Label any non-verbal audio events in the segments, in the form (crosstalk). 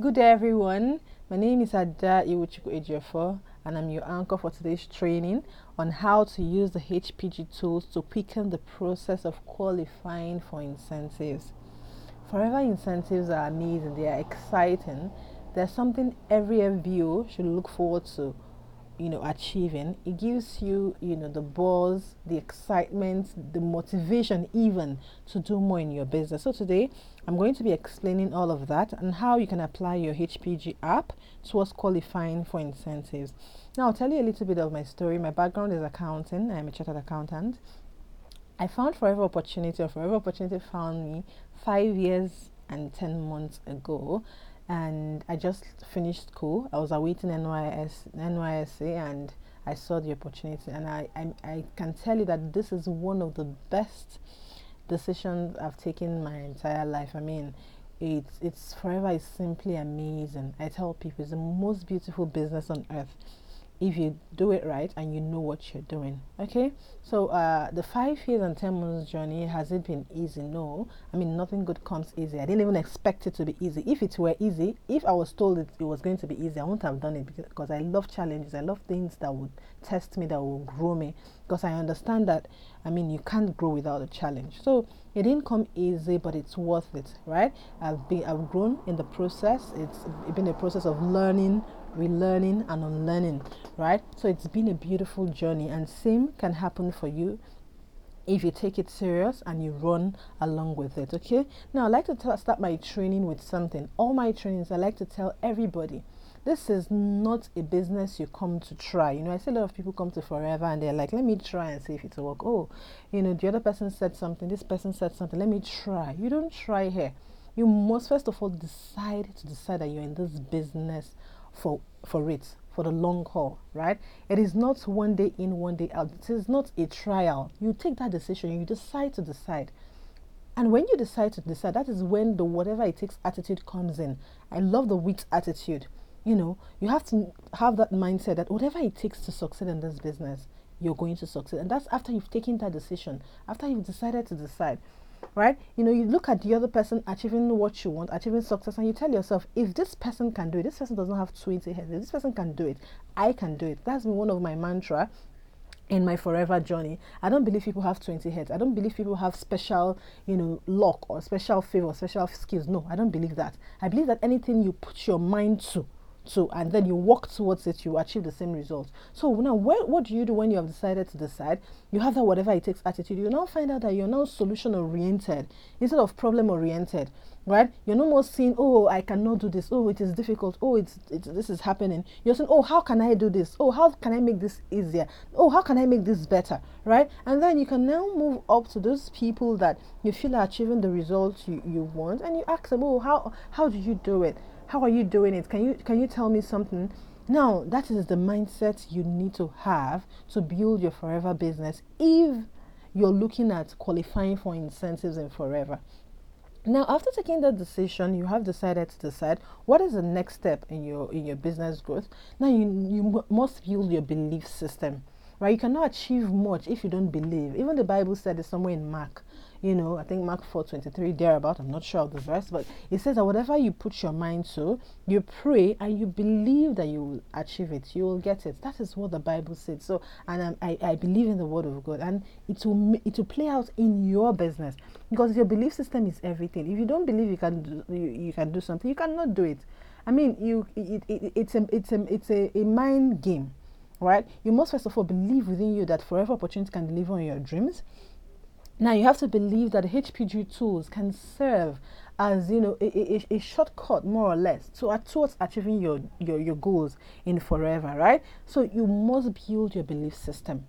Good day, everyone. My name is Ada Iwuchukwu Ejiofor, and I'm your anchor for today's training on how to use the HPG tools to quicken the process of qualifying for incentives. Forever incentives are amazing, they are exciting. There's something every FBO should look forward to you know achieving it gives you you know the buzz the excitement the motivation even to do more in your business. So today i'm going to be explaining all of that and how you can apply your hpg app towards qualifying for incentives. Now i'll tell you a little bit of my story. My background is accounting. I'm a chartered accountant. I found forever opportunity or forever opportunity found me five years and 10 months ago and I just finished school. I was awaiting NYS, NYSC and I saw the opportunity. And I, I, I can tell you that this is one of the best decisions I've taken my entire life. I mean, it's, it's forever is simply amazing. I tell people it's the most beautiful business on earth if you do it right and you know what you're doing okay? So uh, the five years and ten months journey has it been easy? No. I mean nothing good comes easy. I didn't even expect it to be easy. If it were easy if i was told it, it was going to be easy i wouldn't have done it because, because i love challenges. I love things that would test me that will grow me. Because i understand that i mean you can't grow without a challenge. So it didn't come easy but it's worth it right? I've been i've grown in the process. It's been a process of learning relearning and unlearning, right? So it's been a beautiful journey, and same can happen for you if you take it serious and you run along with it. Okay. Now I like to tell, start my training with something. All my trainings, I like to tell everybody. This is not a business you come to try. You know, I see a lot of people come to Forever and they're like, let me try and see if it'll work. Oh, you know, the other person said something, this person said something, let me try. You don't try here. You must first of all decide to decide that you're in this business for for it for the long haul, right? It is not one day in, one day out. It is not a trial. You take that decision, you decide to decide. And when you decide to decide, that is when the whatever it takes attitude comes in. I love the WIT attitude. You know, you have to have that mindset that whatever it takes to succeed in this business, you're going to succeed. And that's after you've taken that decision, after you've decided to decide right? You know, you look at the other person achieving what you want, achieving success, and you tell yourself, if this person can do it, this person doesn't have 20 heads, if this person can do it, I can do it. That's been one of my mantra in my forever journey. I don't believe people have 20 heads. I don't believe people have special, you know, luck or special favor, special skills. No, I don't believe that. I believe that anything you put your mind to, so and then you work towards it you achieve the same result. So now what, what do you do when you have decided to decide? You have that whatever it takes attitude. You now find out that you're now solution oriented instead of problem oriented right? You're no more seeing oh i cannot do this. Oh it is difficult. Oh it's, it's this is happening. You're saying oh how can i do this? Oh how can i make this easier? Oh how can i make this better right? And then you can now move up to those people that you feel are achieving the results you, you want and you ask them oh how how do you do it how are you doing it? Can you can you tell me something? Now, that is the mindset you need to have to build your forever business if you're looking at qualifying for incentives in forever. Now, after taking that decision, you have decided to decide what is the next step in your in your business growth. Now, you you must build your belief system, right? You cannot achieve much if you don't believe. Even the Bible said it somewhere in Mark you know, I think Mark 4 23, thereabout, I'm not sure of the verse, but it says that whatever you put your mind to, you pray and you believe that you will achieve it, you will get it. That is what the Bible said. So, and um, I, I believe in the word of God, and it will, it will play out in your business because your belief system is everything. If you don't believe you can do, you, you can do something, you cannot do it. I mean, you it, it, it's a it's a it's a, a mind game right? You must first of all believe within you that forever opportunity can deliver on your dreams. Now you have to believe that HPG tools can serve as you know a, a, a shortcut more or less to towards achieving your, your your goals in forever, right? So you must build your belief system.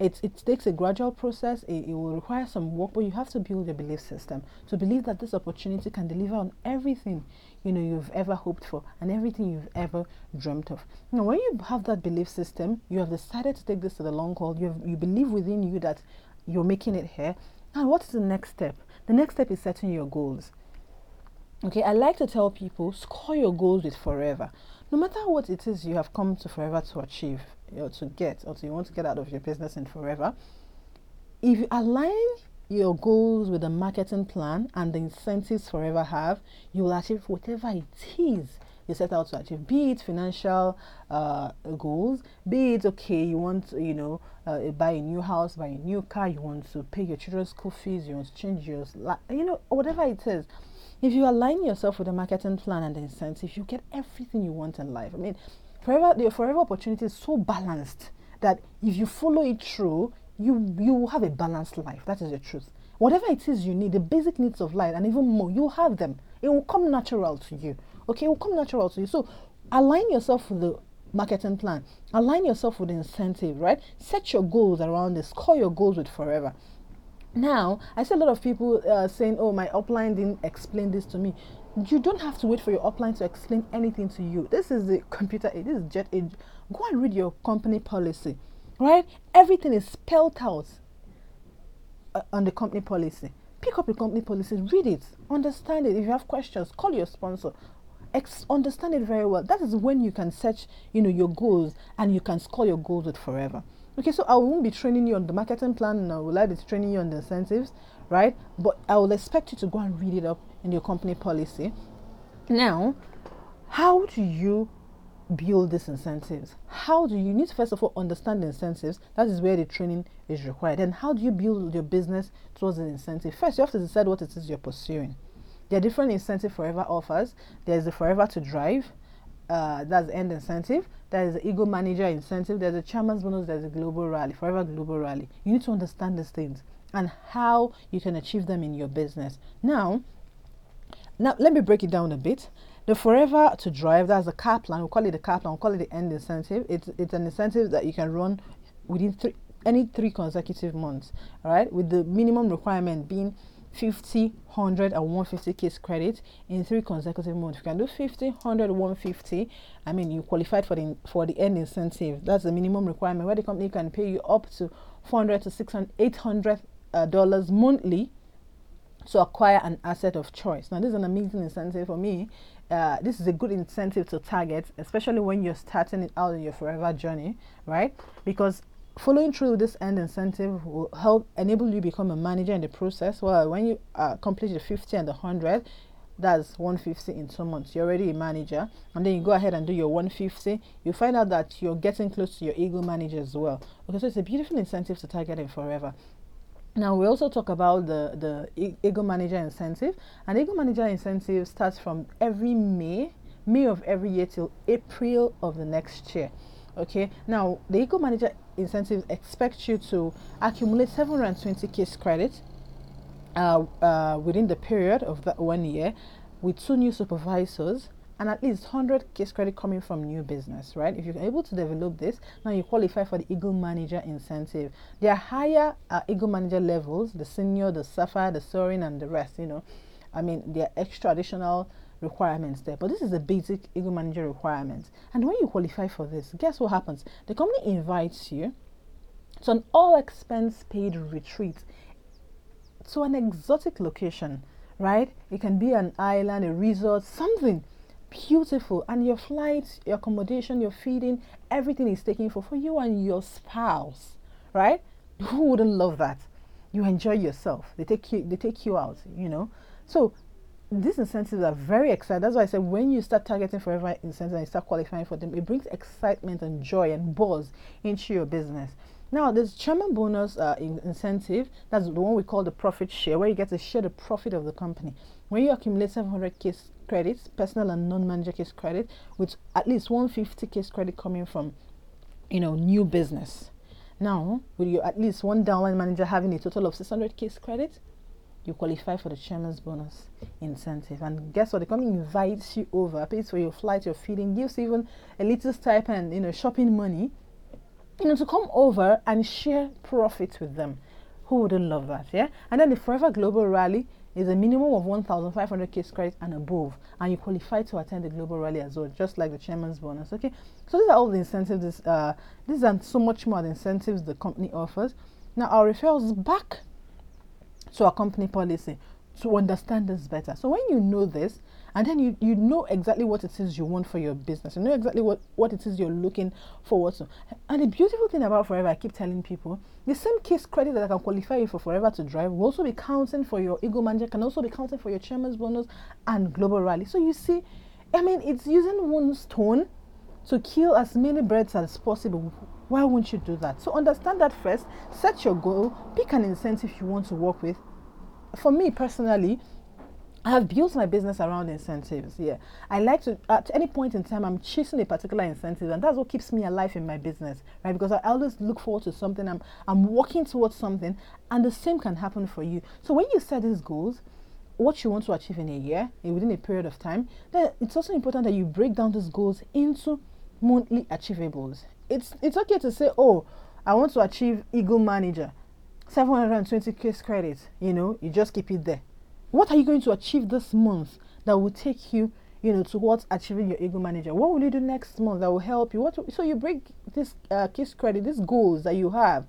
It, it takes a gradual process. It, it will require some work, but you have to build your belief system to believe that this opportunity can deliver on everything you know you've ever hoped for and everything you've ever dreamt of. Now, when you have that belief system, you have decided to take this to the long haul. You have, you believe within you that you're making it here. Now, what is the next step? The next step is setting your goals. Okay, I like to tell people score your goals with forever. No matter what it is you have come to forever to achieve or to get or to you want to get out of your business in forever, if you align your goals with the marketing plan and the incentives forever have, you will achieve whatever it is you set out to achieve be it financial uh, goals be it okay you want you know uh, buy a new house buy a new car you want to pay your children's school fees you want to change your life, you know whatever it is. If you align yourself with the marketing plan and the incentive you get everything you want in life i mean forever the forever opportunity is so balanced that if you follow it through you you will have a balanced life. That is the truth. Whatever it is you need the basic needs of life and even more you have them. It will come natural to you Okay, will come natural to you. So align yourself with the marketing plan. Align yourself with the incentive, right? Set your goals around this. Call your goals with forever. Now, I see a lot of people uh, saying, "Oh, my upline didn't explain this to me." You don't have to wait for your upline to explain anything to you. This is the computer age. This is jet age. Go and read your company policy, right? Everything is spelled out uh, on the company policy. Pick up your company policy, read it, understand it. If you have questions, call your sponsor ex- understand it very well. That is when you can set, you know, your goals and you can score your goals with forever. Okay, so I won't be training you on the marketing plan. No, will I be training you on the incentives, right? But I will expect you to go and read it up in your company policy. Now, how do you build these incentives? How do you, you need to first of all understand the incentives? That is where the training is required. And how do you build your business towards the incentive? First, you have to decide what it is you're pursuing. There are different incentive Forever offers. There's the Forever to Drive, uh, that's the end incentive. There is the Eagle Manager incentive. There's a Chairman's Bonus. There's a Global Rally, Forever Global Rally. You need to understand these things and how you can achieve them in your business. Now, now let me break it down a bit. The Forever to Drive, that's the car plan. We call it the car plan. We call it the end incentive. It's it's an incentive that you can run within three any three consecutive months. All right, with the minimum requirement being 50, 100, and 150 case credit in three consecutive months. You can do 50, 100, 150. I mean, you qualified for the for the end incentive. That's the minimum requirement where the company can pay you up to 400 to 600, 800 uh, dollars monthly to acquire an asset of choice. Now, this is an amazing incentive for me. Uh, this is a good incentive to target, especially when you're starting it out in your forever journey, right? Because following through with this end incentive will help enable you become a manager in the process. Well when you uh, complete the 50 and the 100 that's 150 in two months. You're already a manager and then you go ahead and do your 150 you find out that you're getting close to your eagle manager as well. Okay so it's a beautiful incentive to target in forever. Now we also talk about the the eagle manager incentive. And eagle manager incentive starts from every may may of every year till april of the next year. Okay now the eagle manager incentives expect you to accumulate 720 case credit uh, uh, within the period of that one year with two new supervisors and at least 100 case credit coming from new business, right? If you're able to develop this, now you qualify for the Eagle Manager incentive. There are higher uh, Eagle Manager levels, the senior, the sapphire, the soaring, and the rest, you know. I mean, there are extra additional requirements there, but this is the basic Eagle Manager requirements. And when you qualify for this, guess what happens? The company invites you to an all expense paid retreat to an exotic location, right? It can be an island, a resort, something beautiful. And your flights, your accommodation, your feeding, everything is taken for for you and your spouse, right? Who wouldn't love that? You enjoy yourself. They take you they take you out, you know. So these incentives are very exciting. That's why I said when you start targeting forever incentives and you start qualifying for them, it brings excitement and joy and buzz into your business. Now, there's chairman bonus uh, in incentive. That's the one we call the profit share, where you get to share the profit of the company. When you accumulate 700 case credits, personal and non-manager case credit, with at least 150 case credit coming from, you know, new business. Now, with you at least one downline manager having a total of 600 case credit, you qualify for the chairman's bonus incentive. And guess what? The company invites you over, pays for your flight, your feeding, gives even a little stipend, you know, shopping money, you know, to come over and share profits with them. Who wouldn't love that? Yeah. And then the Forever Global Rally is a minimum of 1,500 case credit and above, and you qualify to attend the global rally as well, just like the chairman's bonus. Okay, so these are all the incentives. Uh, these are so much more the incentives the company offers. Now our referrals back to our company policy to understand this better. So when you know this and then you you know exactly what it is you want for your business you know exactly what what it is you're looking forward to. And the beautiful thing about forever i keep telling people the same case credit that I can qualify you for forever to drive will also be counting for your eagle manager can also be counting for your chairman's bonus and global rally. So you see i mean it's using one stone to kill as many birds as possible why won't you do that so understand that first set your goal pick an incentive you want to work with for me personally I have built my business around incentives. Yeah, I like to at any point in time I'm chasing a particular incentive, and that's what keeps me alive in my business, right? Because I always look forward to something. I'm I'm working towards something, and the same can happen for you. So when you set these goals, what you want to achieve in a year, within a period of time, then it's also important that you break down these goals into monthly achievables. It's it's okay to say, oh, I want to achieve Eagle Manager, 720 case credits. You know, you just keep it there what are you going to achieve this month that will take you, you know, towards achieving your eagle manager? What will you do next month that will help you? What so you break this uh, case credit, these goals that you have,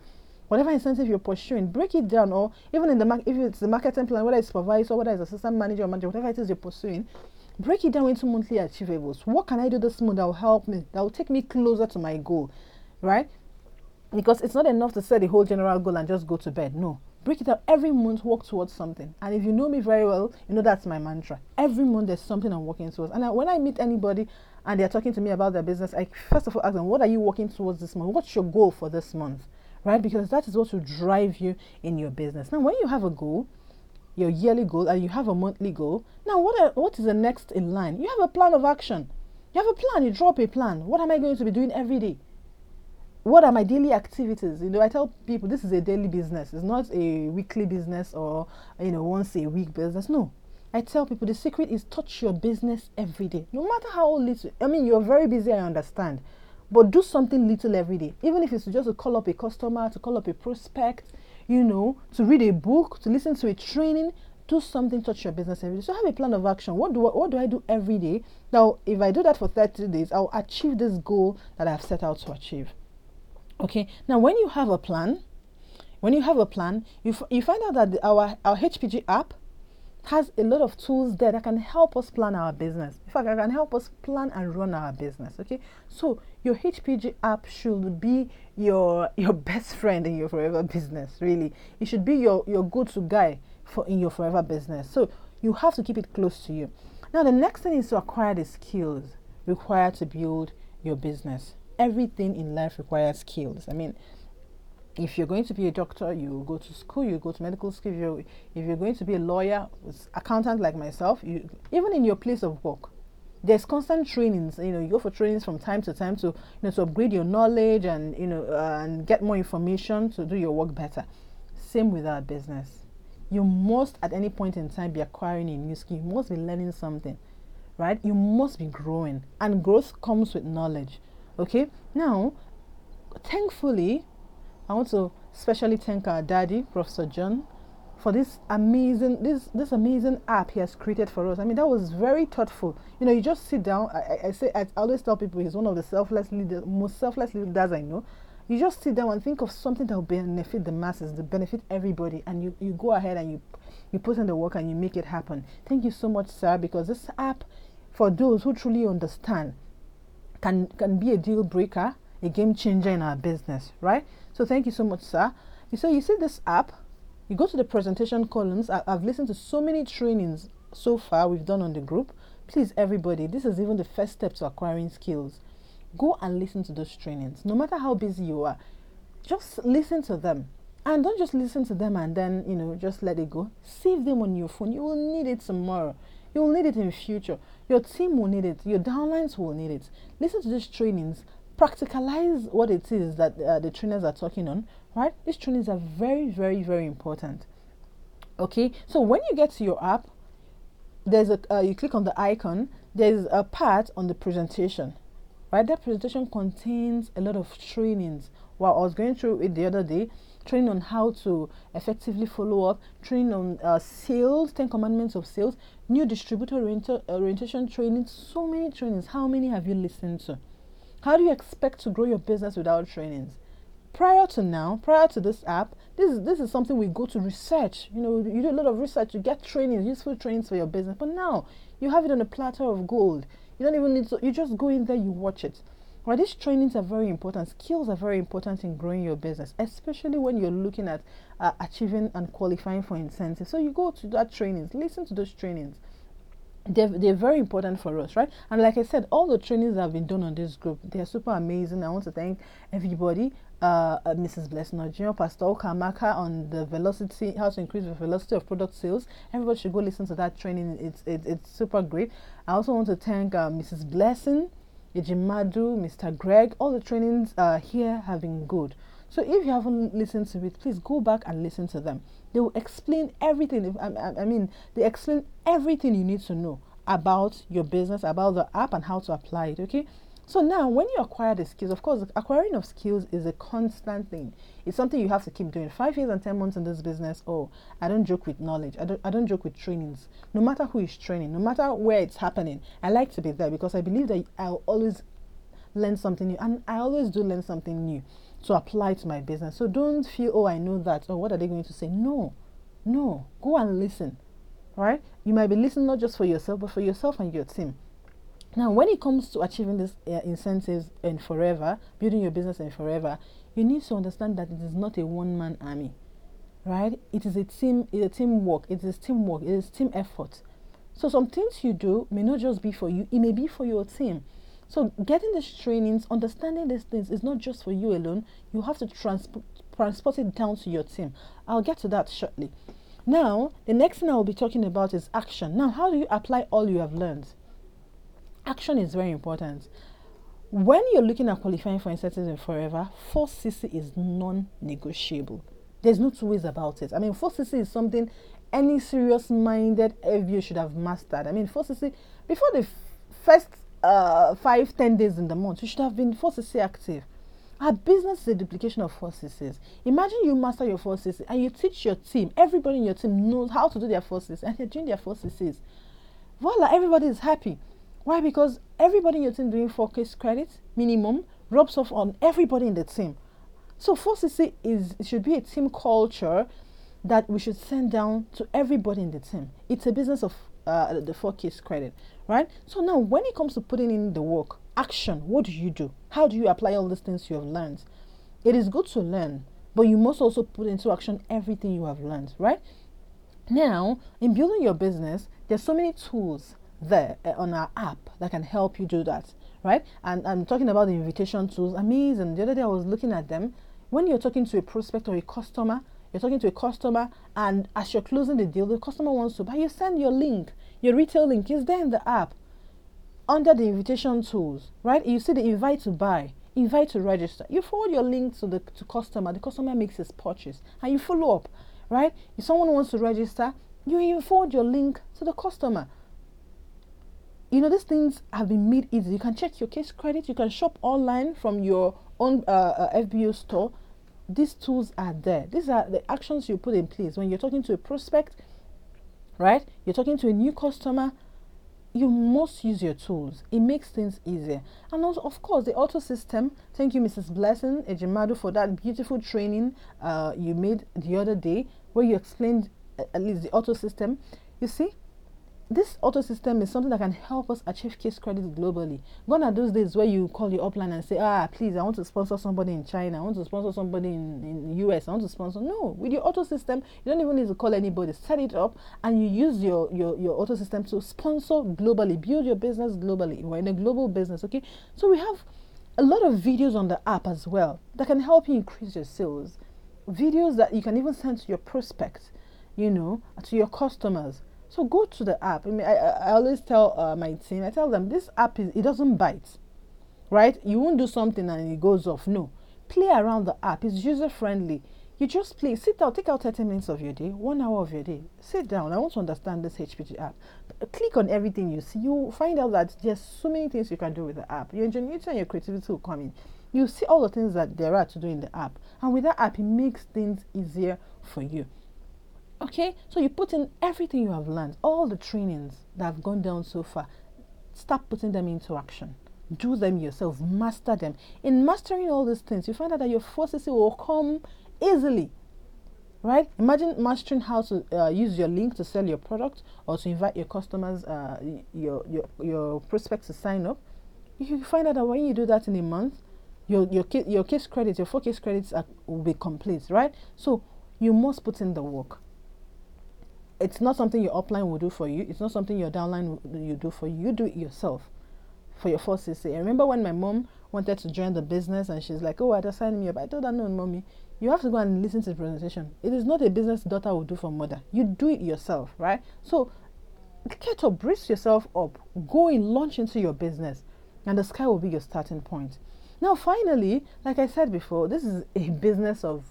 whatever incentive you're pursuing, break it down, or even in the market, if it's the marketing plan, whether it's supervisor, whether it's assistant manager or manager, whatever it is you're pursuing, break it down into monthly achievables. What can I do this month that will help me, that will take me closer to my goal, right? Because it's not enough to set the whole general goal and just go to bed. No, break it up every month work towards something. And if you know me very well you know that's my mantra. Every month there's something i'm working towards. And I, when i meet anybody and they're talking to me about their business i first of all ask them what are you working towards this month? What's your goal for this month? Right? Because that is what will drive you in your business. Now when you have a goal your yearly goal and you have a monthly goal now what are, what is the next in line you have a plan of action you have a plan you drop a plan what am i going to be doing every day what are my daily activities? You know, I tell people this is a daily business. It's not a weekly business or you know once a week business. No, I tell people the secret is touch your business every day, no matter how little. I mean, you're very busy. I understand, but do something little every day, even if it's just to call up a customer, to call up a prospect, you know, to read a book, to listen to a training. Do something, touch your business every day. So have a plan of action. What do I, what do I do every day? Now, if I do that for 30 days, I'll achieve this goal that I've set out to achieve. Okay, now when you have a plan, when you have a plan, you, f- you find out that the, our, our HPG app has a lot of tools there that can help us plan our business. In fact, it can help us plan and run our business. Okay, so your HPG app should be your (laughs) your best friend in your forever business. Really, it should be your your go-to guy for in your forever business. So you have to keep it close to you. Now, the next thing is to acquire the skills required to build your business everything in life requires skills. I mean, if you're going to be a doctor, you go to school, you go to medical school. If you're, if you're going to be a lawyer, accountant like myself, you even in your place of work, there's constant trainings. You know, you go for trainings from time to time to you know to upgrade your knowledge and you know uh, and get more information to do your work better. Same with our business. You must at any point in time be acquiring a new skill. You must be learning something, right? You must be growing, and growth comes with knowledge. Okay, now, thankfully, I want to specially thank our daddy, Professor John, for this amazing this this amazing app he has created for us. I mean, that was very thoughtful. You know, you just sit down. I, I say I always tell people he's one of the selfless leaders, most selfless leaders I know. You just sit down and think of something that will benefit the masses, to benefit everybody, and you, you go ahead and you you put in the work and you make it happen. Thank you so much, sir, because this app, for those who truly understand, can, can be a deal breaker, a game changer in our business, right? So thank you so much, sir. You So you see this app, you go to the presentation columns. I, I've listened to so many trainings so far we've done on the group. Please, everybody, this is even the first step to acquiring skills. Go and listen to those trainings. No matter how busy you are, just listen to them. And don't just listen to them and then, you know, just let it go. Save them on your phone. You will need it tomorrow. You will need it in future. Your team will need it. Your downlines will need it. Listen to these trainings. Practicalize what it is that uh, the trainers are talking on, right? These trainings are very, very, very important. Okay, so when you get to your app, there's a uh, you click on the icon. There's a part on the presentation, right? That presentation contains a lot of trainings. While I was going through it the other day, training on how to effectively follow up, training on uh, sales, 10 commandments of sales, new distributor orientation training, so many trainings. How many have you listened to? How do you expect to grow your business without trainings? prior to now, prior to this app, this is this is something we go to research. You know, you do a lot of research, you get trainings, useful trainings for your business. But now you have it on a platter of gold. You don't even need to. You just go in there, you watch it. Right, these trainings are very important. Skills are very important in growing your business, especially when you're looking at uh, achieving and qualifying for incentives. So you go to that trainings, listen to those trainings they're, they're very important for us right? And like i said all the trainings that have been done on this group they're super amazing. I want to thank everybody uh, uh, mrs blessing junior pastor okamaka on the velocity how to increase the velocity of product sales. Everybody should go listen to that training. It's it, it's super great. I also want to thank uh, mrs blessing Ejimadu, Mr. Greg, all the trainings uh, here have been good. So if you haven't listened to it, please go back and listen to them. They will explain everything. I mean, they explain everything you need to know about your business, about the app, and how to apply it. Okay. So now, when you acquire the skills, of course, acquiring of skills is a constant thing. It's something you have to keep doing. Five years and ten months in this business. Oh, I don't joke with knowledge. I don't. I don't joke with trainings. No matter who is training, no matter where it's happening, I like to be there because I believe that I'll always learn something new, and I always do learn something new to apply to my business. So don't feel, oh, I know that, or oh, what are they going to say? No, no, go and listen, right? You might be listening not just for yourself, but for yourself and your team. Now, when it comes to achieving these uh, incentives and forever, building your business and forever, you need to understand that it is not a one-man army, right? It is a team. It's a teamwork. It is teamwork. It is team effort. So some things you do may not just be for you. It may be for your team. So getting these trainings, understanding these things is not just for you alone. You have to transport transport it down to your team. I'll get to that shortly. Now, the next thing I will be talking about is action. Now, how do you apply all you have learned? Action is very important. When you're looking at qualifying for incentives in Forever, 4CC is non-negotiable. There's no two ways about it. I mean, 4CC is something any serious-minded FBO should have mastered. I mean, 4CC, before the first uh, five, ten days in the month, you should have been 4CC active. Our business is a duplication of 4CCs. Imagine you master your 4CC and you teach your team, everybody in your team knows how to do their 4CCs and they're doing their 4CCs. Voila, everybody is happy. Why? Because everybody in your team doing 4K credits minimum rubs off on everybody in the team. So 4CC is should be a team culture that we should send down to everybody in the team. It's a business of uh, the 4K credit right? So now, when it comes to putting in the work, action, what do you do? How do you apply all these things you have learned? It is good to learn, but you must also put into action everything you have learned, right? Now, in building your business, there's so many tools there uh, on our app that can help you do that, right? And I'm talking about the invitation tools. Amazing. The other day I was looking at them. When you're talking to a prospect or a customer, you're talking to a customer, and as you're closing the deal, the customer wants to buy, you send your link your retail link is there in the app under the invitation tools, right? You see the invite to buy, invite to register. You forward your link to the to customer. The customer makes his purchase, and you follow up, right? If someone wants to register, you forward your link to the customer. You know these things have been made easy. You can check your case credit. You can shop online from your own uh, uh, FBO store. These tools are there. These are the actions you put in place when you're talking to a prospect right? You're talking to a new customer, you must use your tools. It makes things easier. And also, of course, the auto system. Thank you, Mrs. Blessing Ejimadu, for that beautiful training uh, you made the other day where you explained uh, at least the auto system. You see, this auto system is something that can help us achieve case credit globally. Gone are those days where you call your upline and say, ah, please, I want to sponsor somebody in China, I want to sponsor somebody in, in the US, I want to sponsor. No, with your auto system, you don't even need to call anybody. Set it up and you use your, your, your auto system to sponsor globally, build your business globally. We're in a global business, okay? So we have a lot of videos on the app as well that can help you increase your sales. Videos that you can even send to your prospects, you know, to your customers so go to the app. I mean, I, I always tell uh, my team, I tell them this app is it doesn't bite, right? You won't do something and it goes off. No, play around the app. It's user friendly. You just play, sit down, take out 30 minutes of your day, one hour of your day. Sit down. I want to understand this HPG app. Click on everything you see. You find out that there's so many things you can do with the app. Your ingenuity and your creativity will come in. You see all the things that there are to do in the app. And with that app, it makes things easier for you. Okay, so you put in everything you have learned, all the trainings that have gone down so far. Start putting them into action. do them yourself, master them. In mastering all these things, you find out that your forces will come easily. Right? Imagine mastering how to uh, use your link to sell your product or to invite your customers, uh, your, your, your prospects to sign up. You find out that when you do that in a month, your, your, your case credits, your four case credits are, will be complete, right? So you must put in the work it's not something your upline will do for you. It's not something your downline will you do for you. You do it yourself for your first CC. I remember when my mom wanted to join the business and she's like, "Oh, I just signed me up." I told her, "No, mommy, you have to go and listen to the presentation. It is not a business daughter will do for mother. You do it yourself, right? So get up, brace yourself up, go and launch into your business, and the sky will be your starting point. Now, finally, like I said before, this is a business of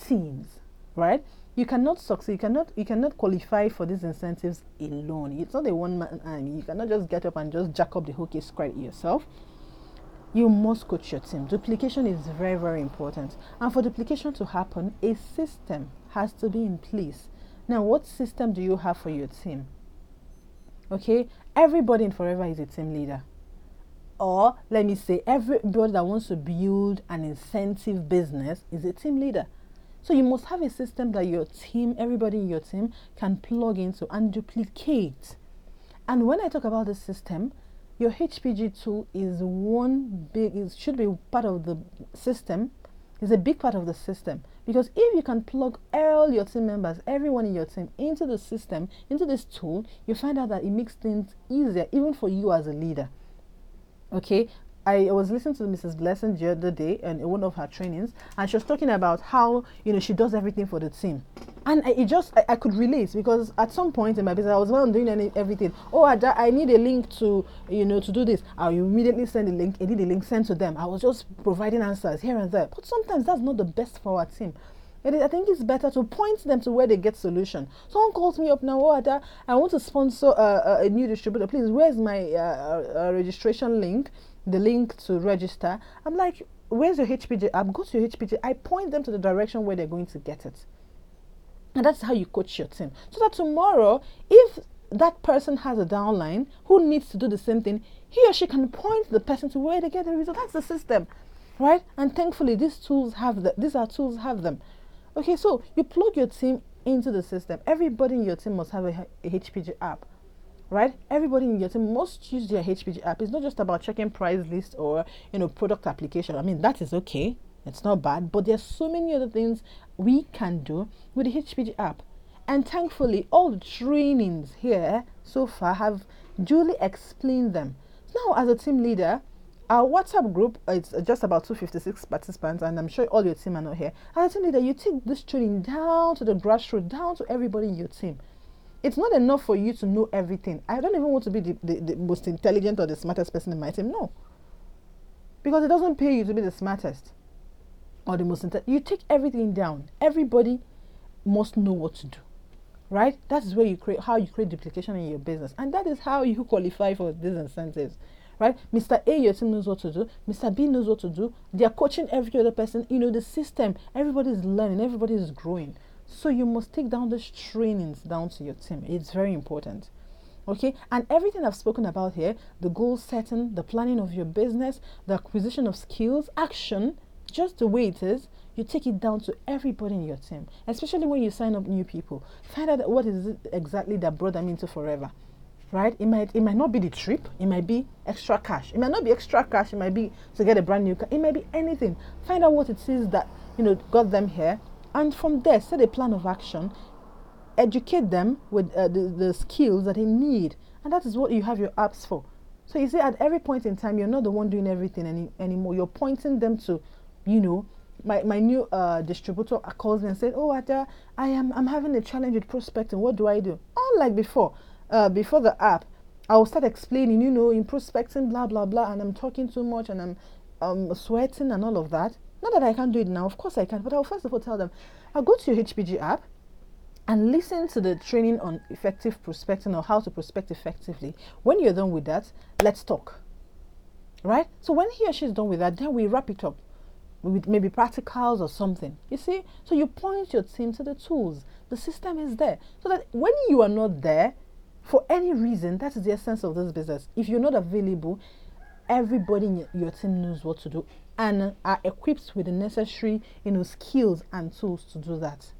teams, right? You cannot succeed. You cannot you cannot qualify for these incentives alone. It's not a one man army. You cannot just get up and just jack up the whole case credit yourself. You must coach your team. Duplication is very very important. And for duplication to happen a system has to be in place. Now what system do you have for your team? Okay? Everybody in forever is a team leader. Or let me say everybody that wants to build an incentive business is a team leader so you must have a system that your team, everybody in your team, can plug into and duplicate. And when I talk about the system, your HPG tool is one big, it should be part of the system, is a big part of the system. Because if you can plug all your team members, everyone in your team, into the system, into this tool, you find out that it makes things easier, even for you as a leader. Okay, I was listening to Mrs. Blessing the other day and one of her trainings, and she was talking about how you know she does everything for the team, and I, it just I, I, could relate because at some point in my business I was well doing any, everything. Oh, I, I need a link to you know to do this. I immediately send a link, edit the link, sent to them. I was just providing answers here and there, but sometimes that's not the best for our team. I think it's better to point them to where they get solution. Someone calls me up now, oh, Ada, I want to sponsor uh, a new distributor. Please, where's my uh, uh, registration link? The link to register. I'm like, where's your HPG app? Go to your HPG. I point them to the direction where they're going to get it. And that's how you coach your team. So that tomorrow, if that person has a downline who needs to do the same thing, he or she can point the person to where they get the result. That's the system, right? And thankfully, these tools have the, these are tools have them. Okay, so you plug your team into the system. Everybody in your team must have a, a HPG app right? Everybody in your team must use their HPG app. It's not just about checking price list or you know product application. I mean that is okay. It's not bad, but there's so many other things we can do with the HPG app. And thankfully, all the trainings here so far have duly explained them. Now, as a team leader, our WhatsApp group it's just about 256 participants, and I'm sure all your team are not here. As a team leader, you take this training down to the grassroots, down to everybody in your team it's not enough for you to know everything. I don't even want to be the, the, the, most intelligent or the smartest person in my team. No. Because it doesn't pay you to be the smartest or the most intelligent. You take everything down. Everybody must know what to do. Right? That is where you create how you create duplication in your business. And that is how you qualify for these incentives. Right? Mr. A, your team knows what to do. Mr. B knows what to do. They are coaching every other person. You know, the system, everybody is learning, everybody is growing. So you must take down those trainings down to your team. It's very important. Okay, and everything I've spoken about here the goal setting, the planning of your business, the acquisition of skills, action just the way it is, you take it down to everybody in your team, especially when you sign up new people. Find out what is it exactly that brought them into forever. Right? It might it might not be the trip, it might be extra cash. It might not be extra cash, it might be to get a brand new car, it might be anything. Find out what it is that you know got them here and from there set a plan of action. Educate them with uh, the, the skills that they need. And that is what you have your apps for. So you see at every point in time you're not the one doing everything any, anymore. You're pointing them to you know my, my new uh, distributor calls me and said oh Ada, i am i'm having a challenge with prospecting. What do i do? Unlike before uh, before the app i'll start explaining you know in prospecting blah blah blah and i'm talking too much and i'm um, sweating and all of that not that I can't do it now, of course I can, but I'll first of all tell them, I'll go to your HPG app and listen to the training on effective prospecting or how to prospect effectively. When you're done with that, let's talk. Right? So when he or she is done with that, then we wrap it up with maybe practicals or something. You see? So you point your team to the tools. The system is there. So that when you are not there, for any reason, that is the essence of this business. If you're not available, everybody in your team knows what to do and are equipped with the necessary you know skills and tools to do that.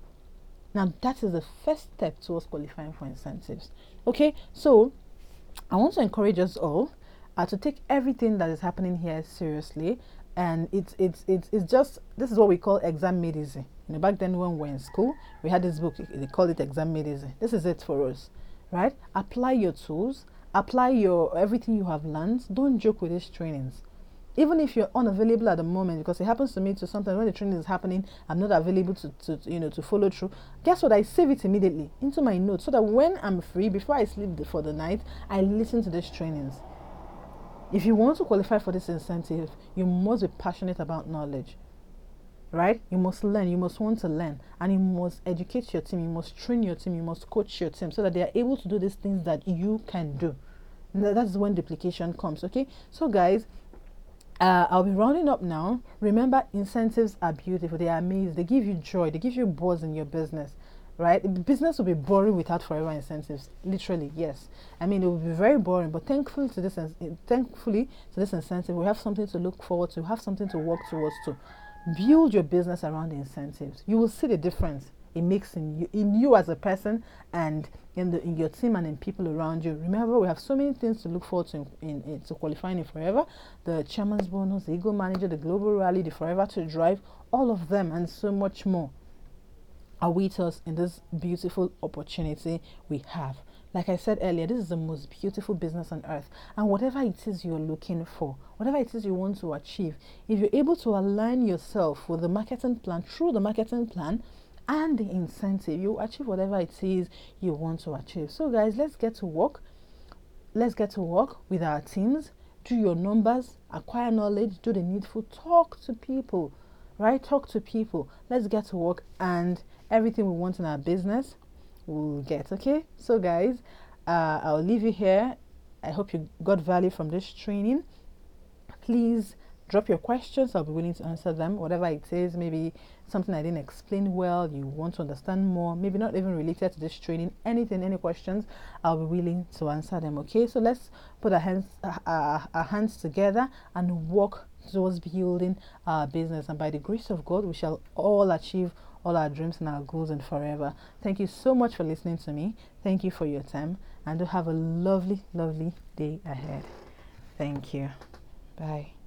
Now that is the first step towards qualifying for incentives. Okay so i want to encourage us all uh, to take everything that is happening here seriously. And it's it's it's, it's just this is what we call exam easy. You know back then when we were in school we had this book they called it exam easy. This is it for us right? Apply your tools apply your everything you have learned. Don't joke with these trainings even if you're unavailable at the moment because it happens to me to sometimes when the training is happening i'm not available to, to you know to follow through. Guess what? I save it immediately into my notes so that when i'm free before i sleep for the night i listen to these trainings. If you want to qualify for this incentive you must be passionate about knowledge right? You must learn. You must want to learn. And you must educate your team. You must train your team. You must coach your team so that they are able to do these things that you can do. That's when duplication comes okay? So guys uh, I'll be rounding up now. Remember, incentives are beautiful. They are amazing. They give you joy. They give you buzz in your business, right? Business will be boring without forever incentives. Literally, yes. I mean, it will be very boring. But thankfully to this, thankfully to this incentive, we have something to look forward to. We Have something to work towards. To build your business around the incentives. You will see the difference it makes in you, in you as a person and in the in your team and in people around you. Remember, we have so many things to look forward to in, in, in to qualifying in Forever. The chairman's bonus, the Eagle Manager, the Global Rally, the Forever to Drive, all of them and so much more await us in this beautiful opportunity we have. Like I said earlier, this is the most beautiful business on earth. And whatever it is you're looking for, whatever it is you want to achieve, if you're able to align yourself with the marketing plan, through the marketing plan, and the incentive, you achieve whatever it is you want to achieve. So, guys, let's get to work. Let's get to work with our teams. Do your numbers, acquire knowledge, do the needful, talk to people, right? Talk to people. Let's get to work, and everything we want in our business, we'll get. Okay, so guys, uh, I'll leave you here. I hope you got value from this training. Please drop your questions. I'll be willing to answer them, whatever it is. Maybe something I didn't explain well, you want to understand more, maybe not even related to this training, anything, any questions, I'll be willing to answer them. Okay, so let's put our hands, uh, our hands together and work towards building our business. And by the grace of God, we shall all achieve all our dreams and our goals and forever. Thank you so much for listening to me. Thank you for your time and do have a lovely, lovely day ahead. Thank you. Bye.